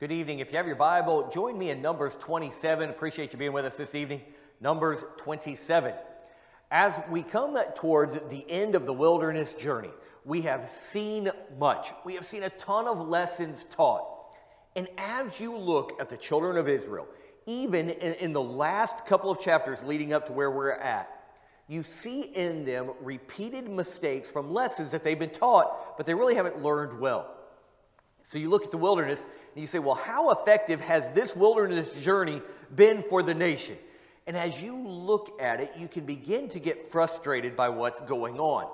Good evening. If you have your Bible, join me in Numbers 27. Appreciate you being with us this evening. Numbers 27. As we come towards the end of the wilderness journey, we have seen much. We have seen a ton of lessons taught. And as you look at the children of Israel, even in, in the last couple of chapters leading up to where we're at, you see in them repeated mistakes from lessons that they've been taught, but they really haven't learned well. So you look at the wilderness and you say, well, how effective has this wilderness journey been for the nation? And as you look at it, you can begin to get frustrated by what's going on.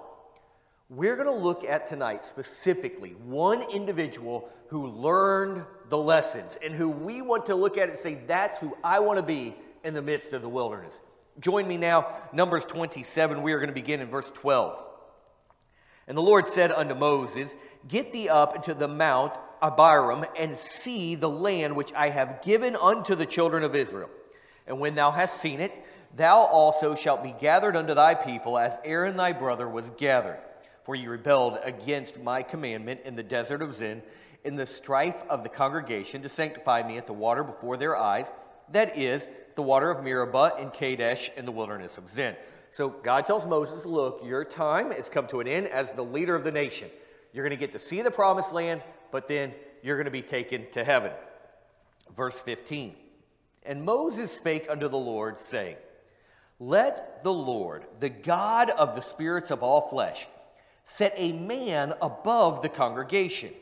We're going to look at tonight specifically one individual who learned the lessons and who we want to look at and say, that's who I want to be in the midst of the wilderness. Join me now, Numbers 27. We are going to begin in verse 12. And the Lord said unto Moses, Get thee up into the mount Abarim, and see the land which I have given unto the children of Israel. And when thou hast seen it, thou also shalt be gathered unto thy people, as Aaron thy brother was gathered. For ye rebelled against my commandment in the desert of Zin, in the strife of the congregation, to sanctify me at the water before their eyes, that is, the water of Meribah in Kadesh in the wilderness of Zin. So God tells Moses, Look, your time has come to an end as the leader of the nation. You're going to get to see the promised land, but then you're going to be taken to heaven. Verse 15 And Moses spake unto the Lord, saying, Let the Lord, the God of the spirits of all flesh, set a man above the congregation,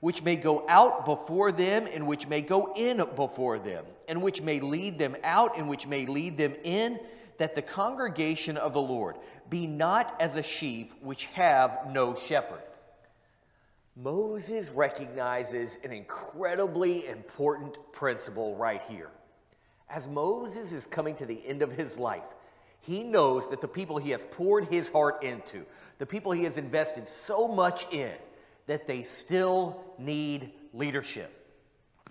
which may go out before them, and which may go in before them, and which may lead them out, and which may lead them in, that the congregation of the Lord be not as a sheep which have no shepherd. Moses recognizes an incredibly important principle right here. As Moses is coming to the end of his life, he knows that the people he has poured his heart into, the people he has invested so much in, that they still need leadership.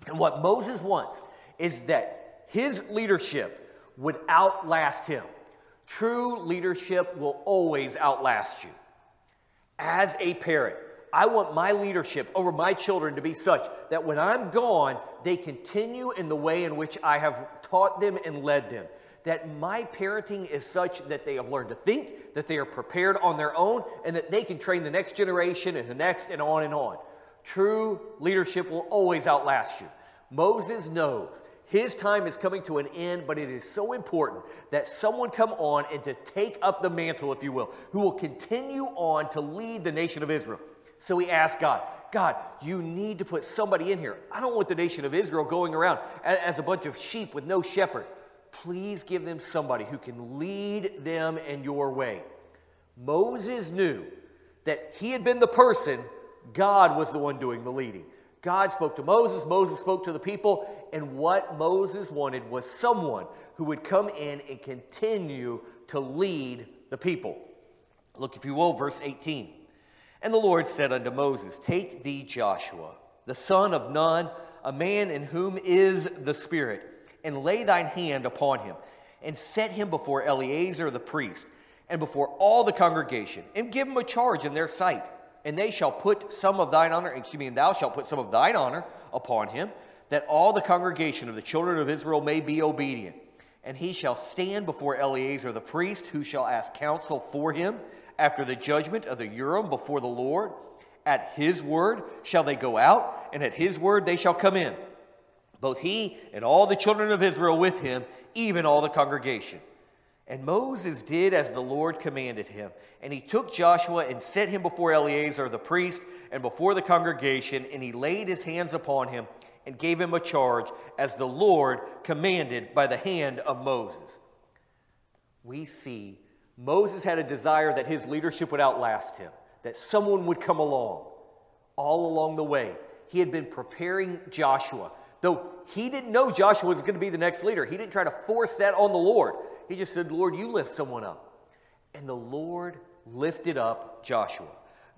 And what Moses wants is that his leadership would outlast him. True leadership will always outlast you. As a parent, I want my leadership over my children to be such that when I'm gone, they continue in the way in which I have taught them and led them. That my parenting is such that they have learned to think, that they are prepared on their own, and that they can train the next generation and the next and on and on. True leadership will always outlast you. Moses knows his time is coming to an end, but it is so important that someone come on and to take up the mantle, if you will, who will continue on to lead the nation of Israel. So he asked God, God, you need to put somebody in here. I don't want the nation of Israel going around as a bunch of sheep with no shepherd. Please give them somebody who can lead them in your way. Moses knew that he had been the person, God was the one doing the leading. God spoke to Moses, Moses spoke to the people, and what Moses wanted was someone who would come in and continue to lead the people. Look, if you will, verse 18. And the Lord said unto Moses, Take thee Joshua, the son of Nun, a man in whom is the Spirit, and lay thine hand upon him, and set him before Eleazar the priest, and before all the congregation, and give him a charge in their sight. And they shall put some of thine honor, excuse me, and thou shalt put some of thine honor upon him, that all the congregation of the children of Israel may be obedient. And he shall stand before Eleazar the priest, who shall ask counsel for him after the judgment of the Urim before the Lord. At his word shall they go out, and at his word they shall come in. Both he and all the children of Israel with him, even all the congregation. And Moses did as the Lord commanded him. And he took Joshua and set him before Eleazar the priest and before the congregation, and he laid his hands upon him and gave him a charge as the Lord commanded by the hand of Moses. We see Moses had a desire that his leadership would outlast him, that someone would come along. All along the way, he had been preparing Joshua. Though he didn't know Joshua was going to be the next leader, he didn't try to force that on the Lord. He just said, Lord, you lift someone up. And the Lord lifted up Joshua.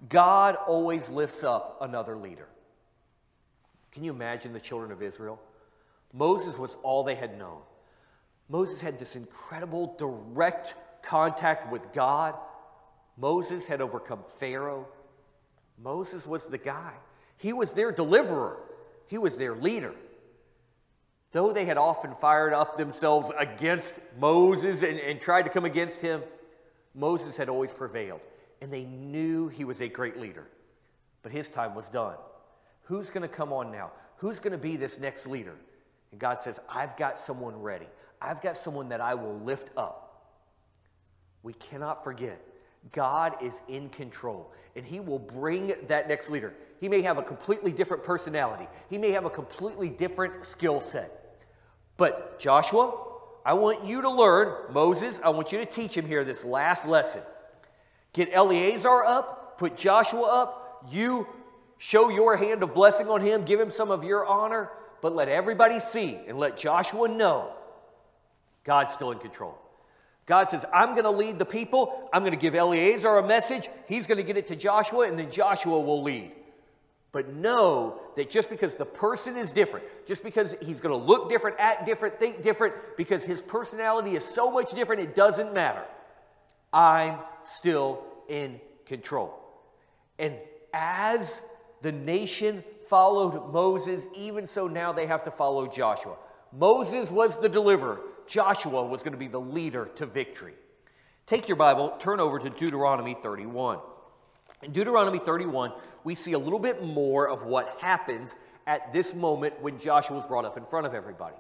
God always lifts up another leader. Can you imagine the children of Israel? Moses was all they had known. Moses had this incredible direct contact with God. Moses had overcome Pharaoh. Moses was the guy. He was their deliverer. he was their leader. Though they had often fired up themselves against Moses and, and tried to come against him, Moses had always prevailed, and they knew he was a great leader. But his time was done. Who's going to come on now? Who's going to be this next leader? And God says, I've got someone ready. I've got someone that I will lift up. We cannot forget, God is in control, and He will bring that next leader. He may have a completely different personality, He may have a completely different skill set. But Joshua, I want you to learn, Moses, I want you to teach him here this last lesson. Get Eleazar up, put Joshua up, you show your hand of blessing on him, give him some of your honor, but let everybody see and let Joshua know God's still in control. God says, I'm going to lead the people. I'm going to give Eleazar a message. He's going to get it to Joshua, and then Joshua will lead. But know that just because the person is different, just because he's going to look different, act different, think different, because his personality is so much different, it doesn't matter. I'm still in control. And as the nation followed Moses, even so now they have to follow Joshua. Moses was the deliverer, Joshua was going to be the leader to victory. Take your Bible, turn over to Deuteronomy 31. In Deuteronomy 31, we see a little bit more of what happens at this moment when Joshua was brought up in front of everybody.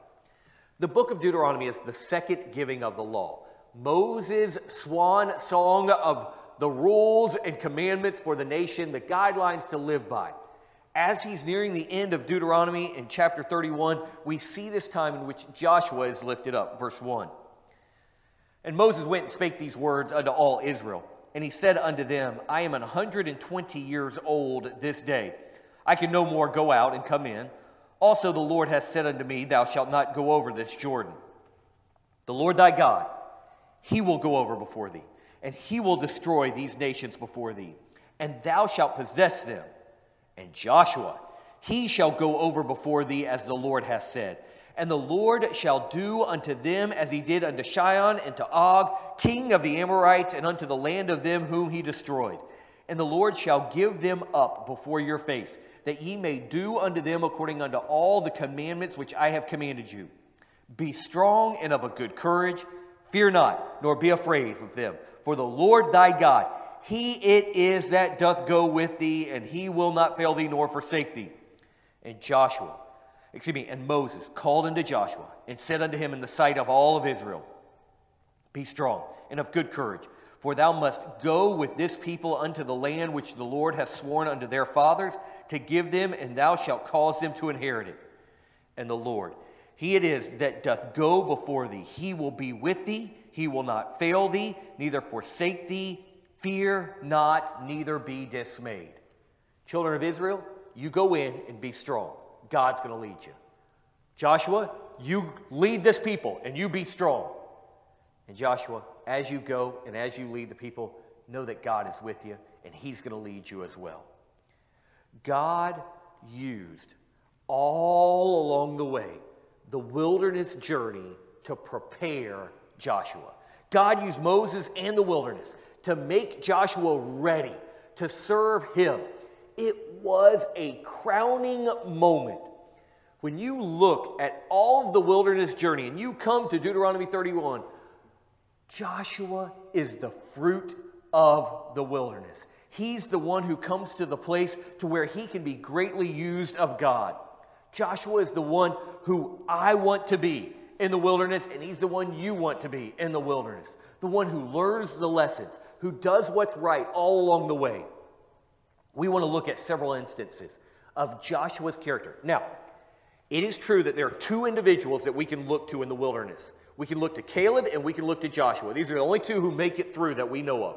The book of Deuteronomy is the second giving of the law. Moses' swan song of the rules and commandments for the nation, the guidelines to live by. As he's nearing the end of Deuteronomy in chapter 31, we see this time in which Joshua is lifted up. Verse 1. And Moses went and spake these words unto all Israel. And he said unto them, I am an 120 years old this day. I can no more go out and come in. Also, the Lord hath said unto me, Thou shalt not go over this Jordan. The Lord thy God, he will go over before thee, and he will destroy these nations before thee, and thou shalt possess them. And Joshua, he shall go over before thee as the Lord hath said. And the Lord shall do unto them as he did unto Sihon and to Og, king of the Amorites, and unto the land of them whom he destroyed. And the Lord shall give them up before your face, that ye may do unto them according unto all the commandments which I have commanded you. Be strong and of a good courage. Fear not, nor be afraid of them. For the Lord thy God, he it is that doth go with thee, and he will not fail thee nor forsake thee. And Joshua, excuse me, and Moses called unto Joshua and said unto him in the sight of all of Israel, Be strong and of good courage, for thou must go with this people unto the land which the Lord hath sworn unto their fathers to give them, and thou shalt cause them to inherit it. And the Lord, He it is that doth go before thee. He will be with thee, He will not fail thee, neither forsake thee. Fear not, neither be dismayed. Children of Israel, you go in and be strong. God's going to lead you. Joshua, you lead this people and you be strong. And Joshua, as you go and as you lead the people, know that God is with you and He's going to lead you as well. God used all along the way the wilderness journey to prepare Joshua. God used Moses and the wilderness to make Joshua ready to serve him it was a crowning moment. When you look at all of the wilderness journey and you come to Deuteronomy 31, Joshua is the fruit of the wilderness. He's the one who comes to the place to where he can be greatly used of God. Joshua is the one who I want to be in the wilderness, and he's the one you want to be in the wilderness. The one who learns the lessons, who does what's right all along the way we want to look at several instances of Joshua's character. Now, it is true that there are two individuals that we can look to in the wilderness. We can look to Caleb and we can look to Joshua. These are the only two who make it through that we know of.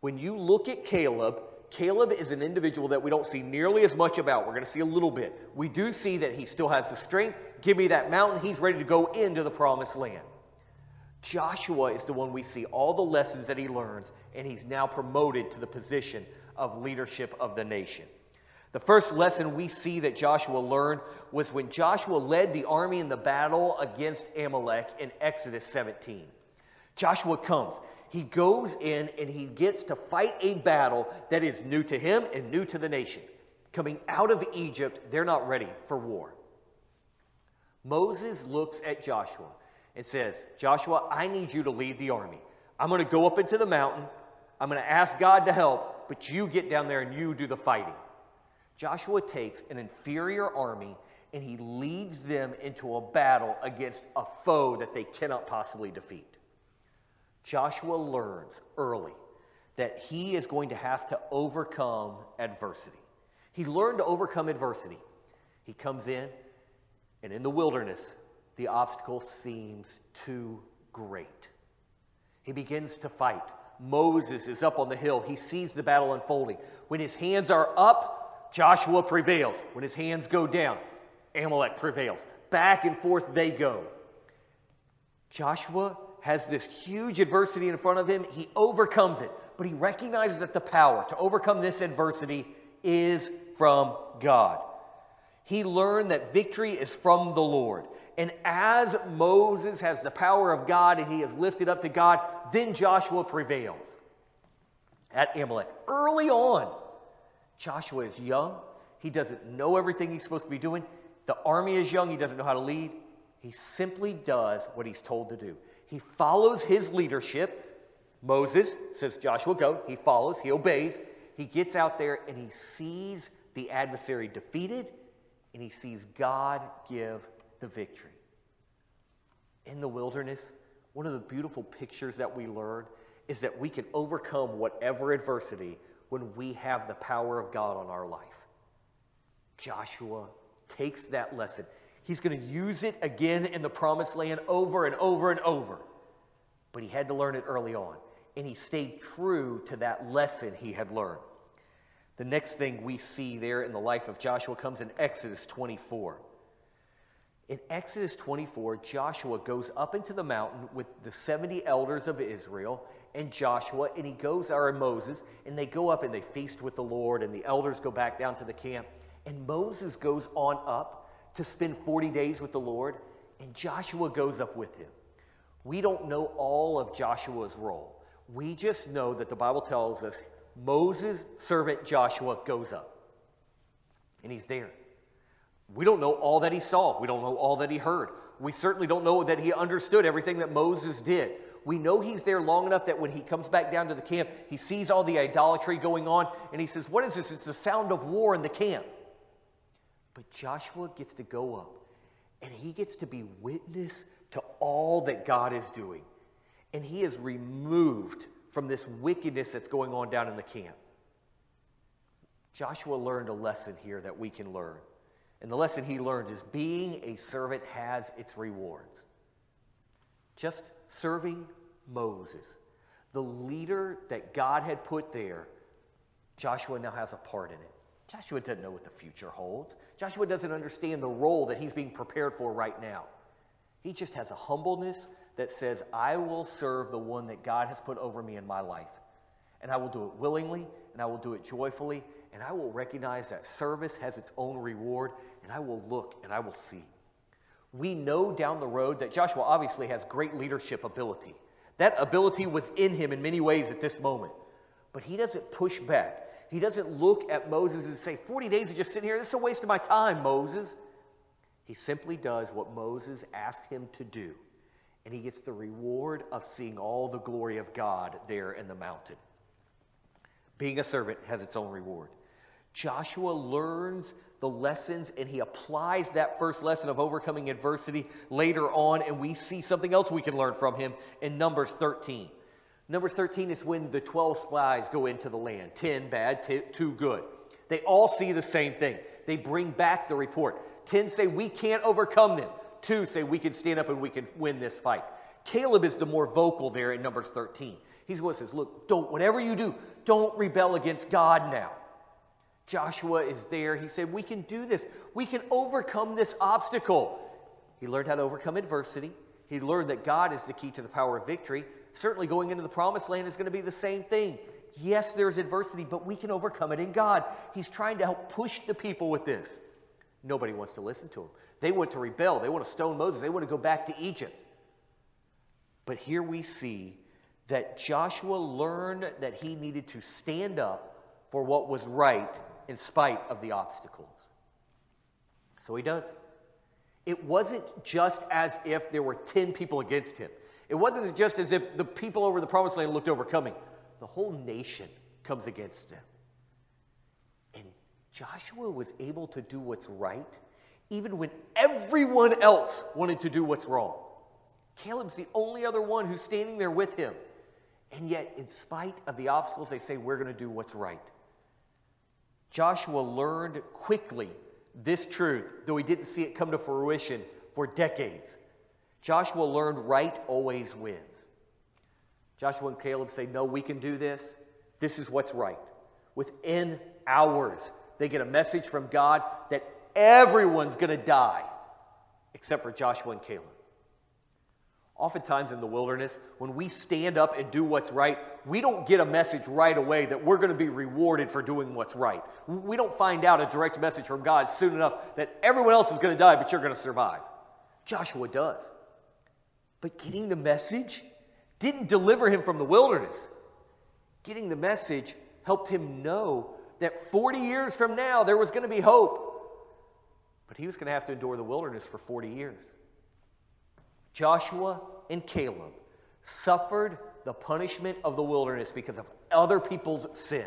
When you look at Caleb, Caleb is an individual that we don't see nearly as much about. We're going to see a little bit. We do see that he still has the strength. Give me that mountain. He's ready to go into the promised land. Joshua is the one we see all the lessons that he learns, and he's now promoted to the position of leadership of the nation. The first lesson we see that Joshua learned was when Joshua led the army in the battle against Amalek in Exodus 17. Joshua comes. He goes in and he gets to fight a battle that is new to him and new to the nation. coming out of Egypt, they're not ready for war. Moses looks at Joshua and says, Joshua, I need you to lead the army. I'm going to go up into the mountain. I'm going to ask God to help, but you get down there and you do the fighting. Joshua takes an inferior army and he leads them into a battle against a foe that they cannot possibly defeat. Joshua learns early that he is going to have to overcome adversity. He learned to overcome adversity. He comes in, and in the wilderness, the obstacle seems too great. He begins to fight. Moses is up on the hill. He sees the battle unfolding. When his hands are up, Joshua prevails. When his hands go down, Amalek prevails. Back and forth they go. Joshua has this huge adversity in front of him. He overcomes it, but he recognizes that the power to overcome this adversity is from God. He learned that victory is from the Lord. And as Moses has the power of God and he is lifted up to God, then Joshua prevails at Amalek. Early on, Joshua is young. He doesn't know everything he's supposed to be doing. The army is young. He doesn't know how to lead. He simply does what he's told to do. He follows his leadership. Moses says, Joshua, go. He follows, he obeys. He gets out there and he sees the adversary defeated and he sees God give the victory. In the wilderness, one of the beautiful pictures that we learn is that we can overcome whatever adversity when we have the power of God on our life. Joshua takes that lesson. He's going to use it again in the promised land over and over and over. But he had to learn it early on. And he stayed true to that lesson he had learned. The next thing we see there in the life of Joshua comes in Exodus 24. In Exodus 24, Joshua goes up into the mountain with the 70 elders of Israel and Joshua, and he goes, or Moses, and they go up and they feast with the Lord, and the elders go back down to the camp. And Moses goes on up to spend 40 days with the Lord, and Joshua goes up with him. We don't know all of Joshua's role. We just know that the Bible tells us Moses' servant Joshua goes up, and he's there. We don't know all that he saw. We don't know all that he heard. We certainly don't know that he understood everything that Moses did. We know he's there long enough that when he comes back down to the camp, he sees all the idolatry going on and he says, What is this? It's the sound of war in the camp. But Joshua gets to go up and he gets to be witness to all that God is doing. And he is removed from this wickedness that's going on down in the camp. Joshua learned a lesson here that we can learn. And the lesson he learned is being a servant has its rewards. Just serving Moses, the leader that God had put there, Joshua now has a part in it. Joshua doesn't know what the future holds. Joshua doesn't understand the role that he's being prepared for right now. He just has a humbleness that says, I will serve the one that God has put over me in my life. And I will do it willingly, and I will do it joyfully, and I will recognize that service has its own reward, and I will look and I will see. We know down the road that Joshua obviously has great leadership ability. That ability was in him in many ways at this moment. But he doesn't push back. He doesn't look at Moses and say, 40 days of just sitting here, this is a waste of my time, Moses. He simply does what Moses asked him to do, and he gets the reward of seeing all the glory of God there in the mountain. Being a servant has its own reward. Joshua learns the lessons and he applies that first lesson of overcoming adversity later on, and we see something else we can learn from him in Numbers 13. Numbers 13 is when the 12 spies go into the land 10 bad, 2 good. They all see the same thing. They bring back the report. 10 say, We can't overcome them. Two say, We can stand up and we can win this fight. Caleb is the more vocal there in Numbers 13. He's what says, Look, don't, whatever you do, don't rebel against God now. Joshua is there. He said, We can do this. We can overcome this obstacle. He learned how to overcome adversity. He learned that God is the key to the power of victory. Certainly, going into the promised land is going to be the same thing. Yes, there's adversity, but we can overcome it in God. He's trying to help push the people with this. Nobody wants to listen to him. They want to rebel. They want to stone Moses. They want to go back to Egypt. But here we see that Joshua learned that he needed to stand up for what was right in spite of the obstacles. So he does. It wasn't just as if there were 10 people against him. It wasn't just as if the people over the promised land looked overcoming. The whole nation comes against them. Joshua was able to do what's right even when everyone else wanted to do what's wrong. Caleb's the only other one who's standing there with him. And yet, in spite of the obstacles, they say, We're going to do what's right. Joshua learned quickly this truth, though he didn't see it come to fruition for decades. Joshua learned right always wins. Joshua and Caleb say, No, we can do this. This is what's right. Within hours, they get a message from God that everyone's going to die except for Joshua and Caleb. Oftentimes in the wilderness, when we stand up and do what's right, we don't get a message right away that we're going to be rewarded for doing what's right. We don't find out a direct message from God soon enough that everyone else is going to die, but you're going to survive. Joshua does. But getting the message didn't deliver him from the wilderness. Getting the message helped him know that 40 years from now there was going to be hope. But he was going to have to endure the wilderness for 40 years. Joshua and Caleb suffered the punishment of the wilderness because of other people's sin.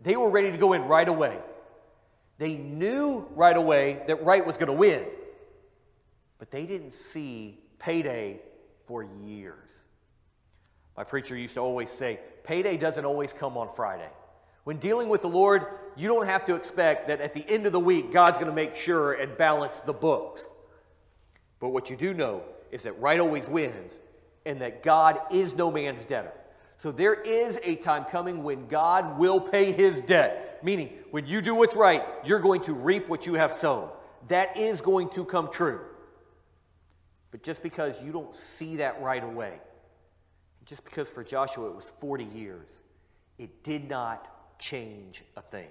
They were ready to go in right away. They knew right away that right was going to win, but they didn't see payday for years. My preacher used to always say, payday doesn't always come on Friday. When dealing with the Lord, you don't have to expect that at the end of the week, God's going to make sure and balance the books. But what you do know is that right always wins and that God is no man's debtor. So there is a time coming when God will pay his debt, meaning when you do what's right, you're going to reap what you have sown. That is going to come true. But just because you don't see that right away, just because for Joshua it was 40 years, it did not change a thing.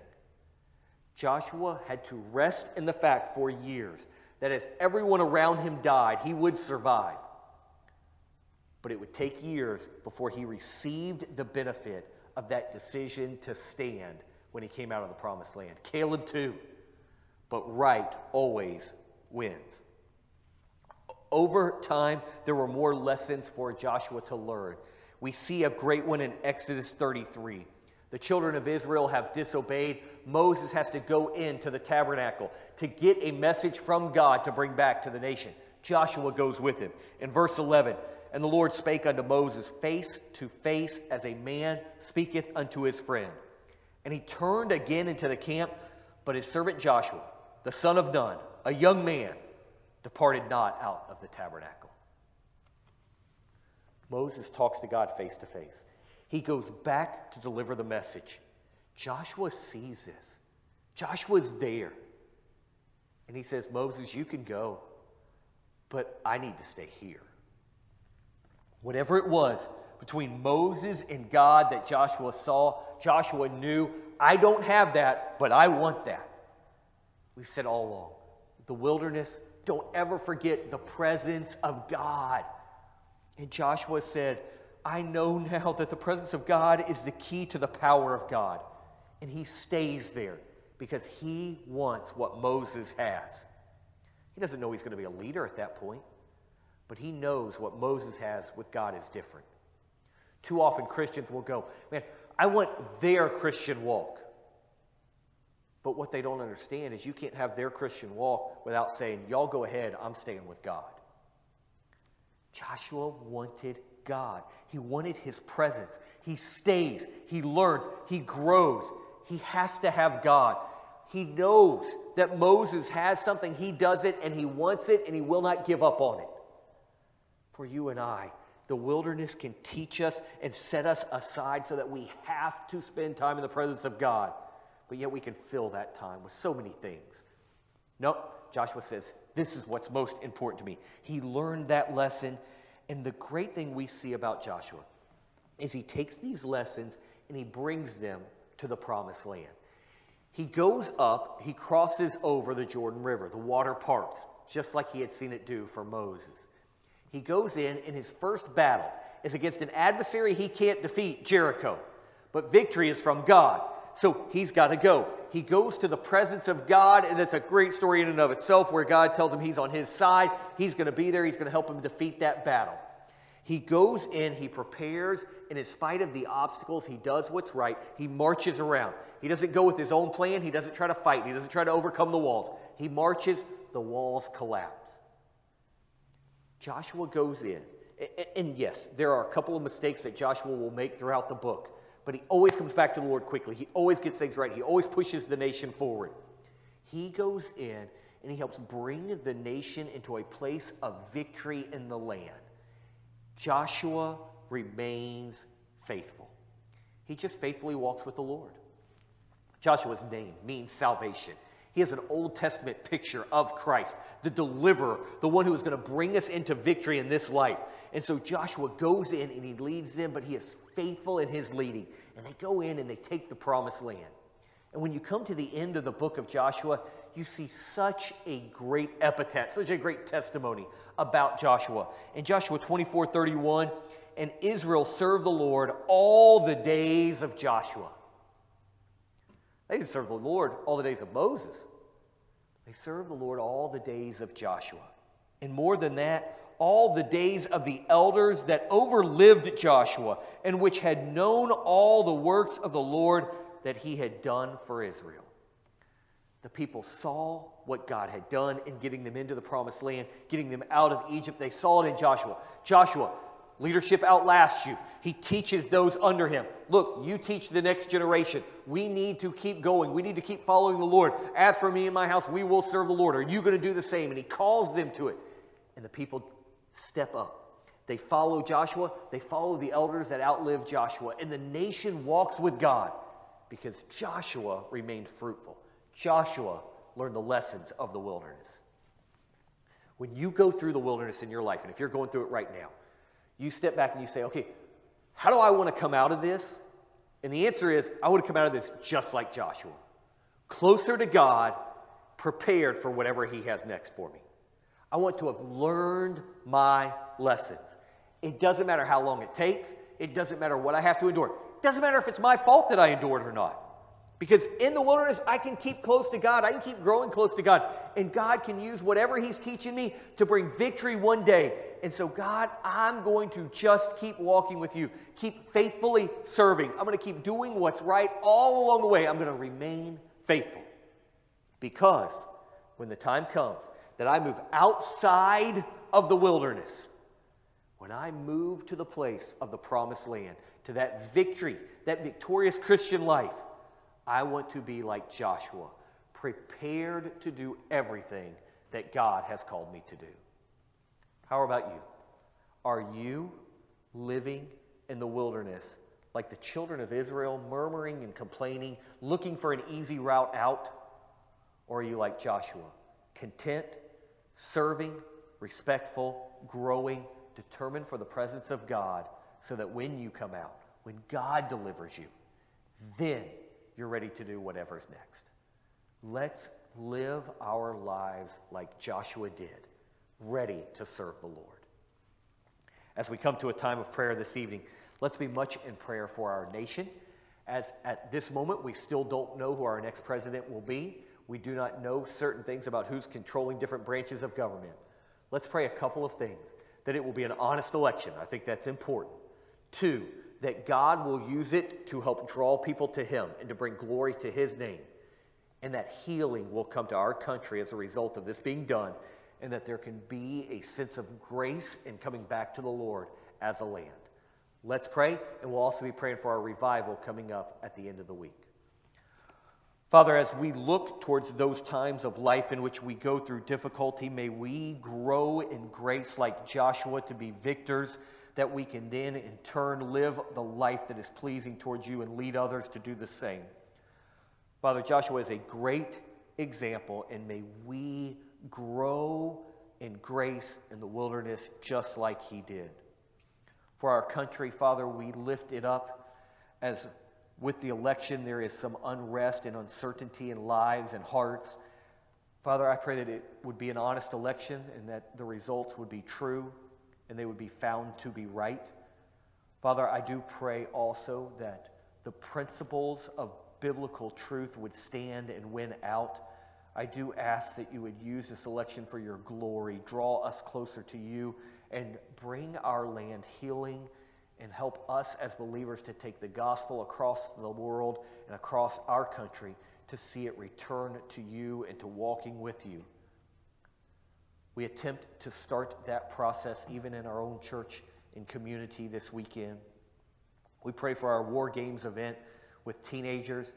Joshua had to rest in the fact for years that as everyone around him died, he would survive. But it would take years before he received the benefit of that decision to stand when he came out of the promised land. Caleb, too. But right always wins. Over time, there were more lessons for Joshua to learn. We see a great one in Exodus 33. The children of Israel have disobeyed. Moses has to go into the tabernacle to get a message from God to bring back to the nation. Joshua goes with him. In verse 11, and the Lord spake unto Moses face to face as a man speaketh unto his friend. And he turned again into the camp, but his servant Joshua, the son of Nun, a young man, departed not out of the tabernacle. Moses talks to God face to face. He goes back to deliver the message. Joshua sees this. Joshua's there. And he says, Moses, you can go, but I need to stay here. Whatever it was between Moses and God that Joshua saw, Joshua knew, I don't have that, but I want that. We've said all along the wilderness, don't ever forget the presence of God. And Joshua said, I know now that the presence of God is the key to the power of God. And he stays there because he wants what Moses has. He doesn't know he's going to be a leader at that point, but he knows what Moses has with God is different. Too often Christians will go, Man, I want their Christian walk. But what they don't understand is you can't have their Christian walk without saying, Y'all go ahead, I'm staying with God. Joshua wanted God. He wanted his presence. He stays, he learns, he grows. He has to have God. He knows that Moses has something, he does it, and he wants it, and he will not give up on it. For you and I, the wilderness can teach us and set us aside so that we have to spend time in the presence of God. But yet we can fill that time with so many things. No, Joshua says, This is what's most important to me. He learned that lesson and the great thing we see about Joshua is he takes these lessons and he brings them to the promised land. He goes up, he crosses over the Jordan River, the water parts, just like he had seen it do for Moses. He goes in, and his first battle is against an adversary he can't defeat, Jericho. But victory is from God. So he's got to go. He goes to the presence of God, and that's a great story in and of itself where God tells him he's on his side. He's going to be there, he's going to help him defeat that battle. He goes in, he prepares, and in spite of the obstacles, he does what's right. He marches around. He doesn't go with his own plan, he doesn't try to fight, he doesn't try to overcome the walls. He marches, the walls collapse. Joshua goes in. And yes, there are a couple of mistakes that Joshua will make throughout the book, but he always comes back to the Lord quickly. He always gets things right. He always pushes the nation forward. He goes in and he helps bring the nation into a place of victory in the land. Joshua remains faithful. He just faithfully walks with the Lord. Joshua's name means salvation. He is an Old Testament picture of Christ, the deliverer, the one who is going to bring us into victory in this life. And so Joshua goes in and he leads them, but he is faithful in his leading. And they go in and they take the promised land. And when you come to the end of the book of Joshua, you see such a great epitaph, such a great testimony about Joshua. In Joshua 24 31, and Israel served the Lord all the days of Joshua. They didn't serve the Lord all the days of Moses. They served the Lord all the days of Joshua. And more than that, all the days of the elders that overlived Joshua and which had known all the works of the Lord that he had done for Israel. The people saw what God had done in getting them into the promised land, getting them out of Egypt. They saw it in Joshua. Joshua, leadership outlasts you. He teaches those under him. Look, you teach the next generation. We need to keep going. We need to keep following the Lord. As for me and my house, we will serve the Lord. Are you going to do the same? And he calls them to it. And the people step up. They follow Joshua, they follow the elders that outlived Joshua, and the nation walks with God because Joshua remained fruitful. Joshua learned the lessons of the wilderness. When you go through the wilderness in your life, and if you're going through it right now, you step back and you say, okay, how do I want to come out of this? And the answer is, I want to come out of this just like Joshua closer to God, prepared for whatever He has next for me. I want to have learned my lessons. It doesn't matter how long it takes, it doesn't matter what I have to endure. It doesn't matter if it's my fault that I endured or not. Because in the wilderness, I can keep close to God. I can keep growing close to God. And God can use whatever He's teaching me to bring victory one day. And so, God, I'm going to just keep walking with you, keep faithfully serving. I'm going to keep doing what's right all along the way. I'm going to remain faithful. Because when the time comes that I move outside of the wilderness, when I move to the place of the promised land, to that victory, that victorious Christian life, I want to be like Joshua, prepared to do everything that God has called me to do. How about you? Are you living in the wilderness like the children of Israel, murmuring and complaining, looking for an easy route out? Or are you like Joshua, content, serving, respectful, growing, determined for the presence of God, so that when you come out, when God delivers you, then you're ready to do whatever's next. Let's live our lives like Joshua did, ready to serve the Lord. As we come to a time of prayer this evening, let's be much in prayer for our nation. As at this moment, we still don't know who our next president will be. We do not know certain things about who's controlling different branches of government. Let's pray a couple of things that it will be an honest election. I think that's important. Two, that God will use it to help draw people to Him and to bring glory to His name. And that healing will come to our country as a result of this being done, and that there can be a sense of grace in coming back to the Lord as a land. Let's pray, and we'll also be praying for our revival coming up at the end of the week. Father, as we look towards those times of life in which we go through difficulty, may we grow in grace like Joshua to be victors that we can then in turn live the life that is pleasing towards you and lead others to do the same. Father, Joshua is a great example, and may we grow in grace in the wilderness just like he did. For our country, Father, we lift it up as with the election there is some unrest and uncertainty in lives and hearts. Father, I pray that it would be an honest election and that the results would be true and they would be found to be right. Father, I do pray also that the principles of biblical truth would stand and win out. I do ask that you would use this election for your glory, draw us closer to you, and bring our land healing and help us as believers to take the gospel across the world and across our country to see it return to you and to walking with you. We attempt to start that process even in our own church and community this weekend. We pray for our War Games event with teenagers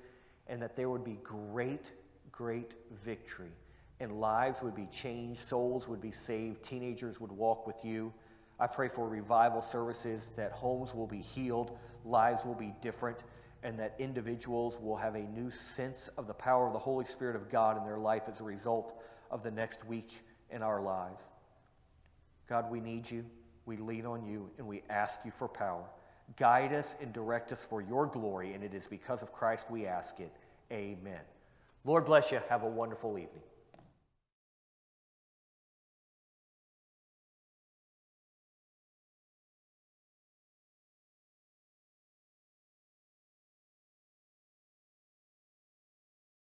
and that there would be great, great victory and lives would be changed, souls would be saved, teenagers would walk with you. I pray for revival services that homes will be healed, lives will be different, and that individuals will have a new sense of the power of the Holy Spirit of God in their life as a result of the next week in our lives. God, we need you, we lean on you, and we ask you for power. Guide us and direct us for your glory, and it is because of Christ we ask it. Amen. Lord bless you. Have a wonderful evening.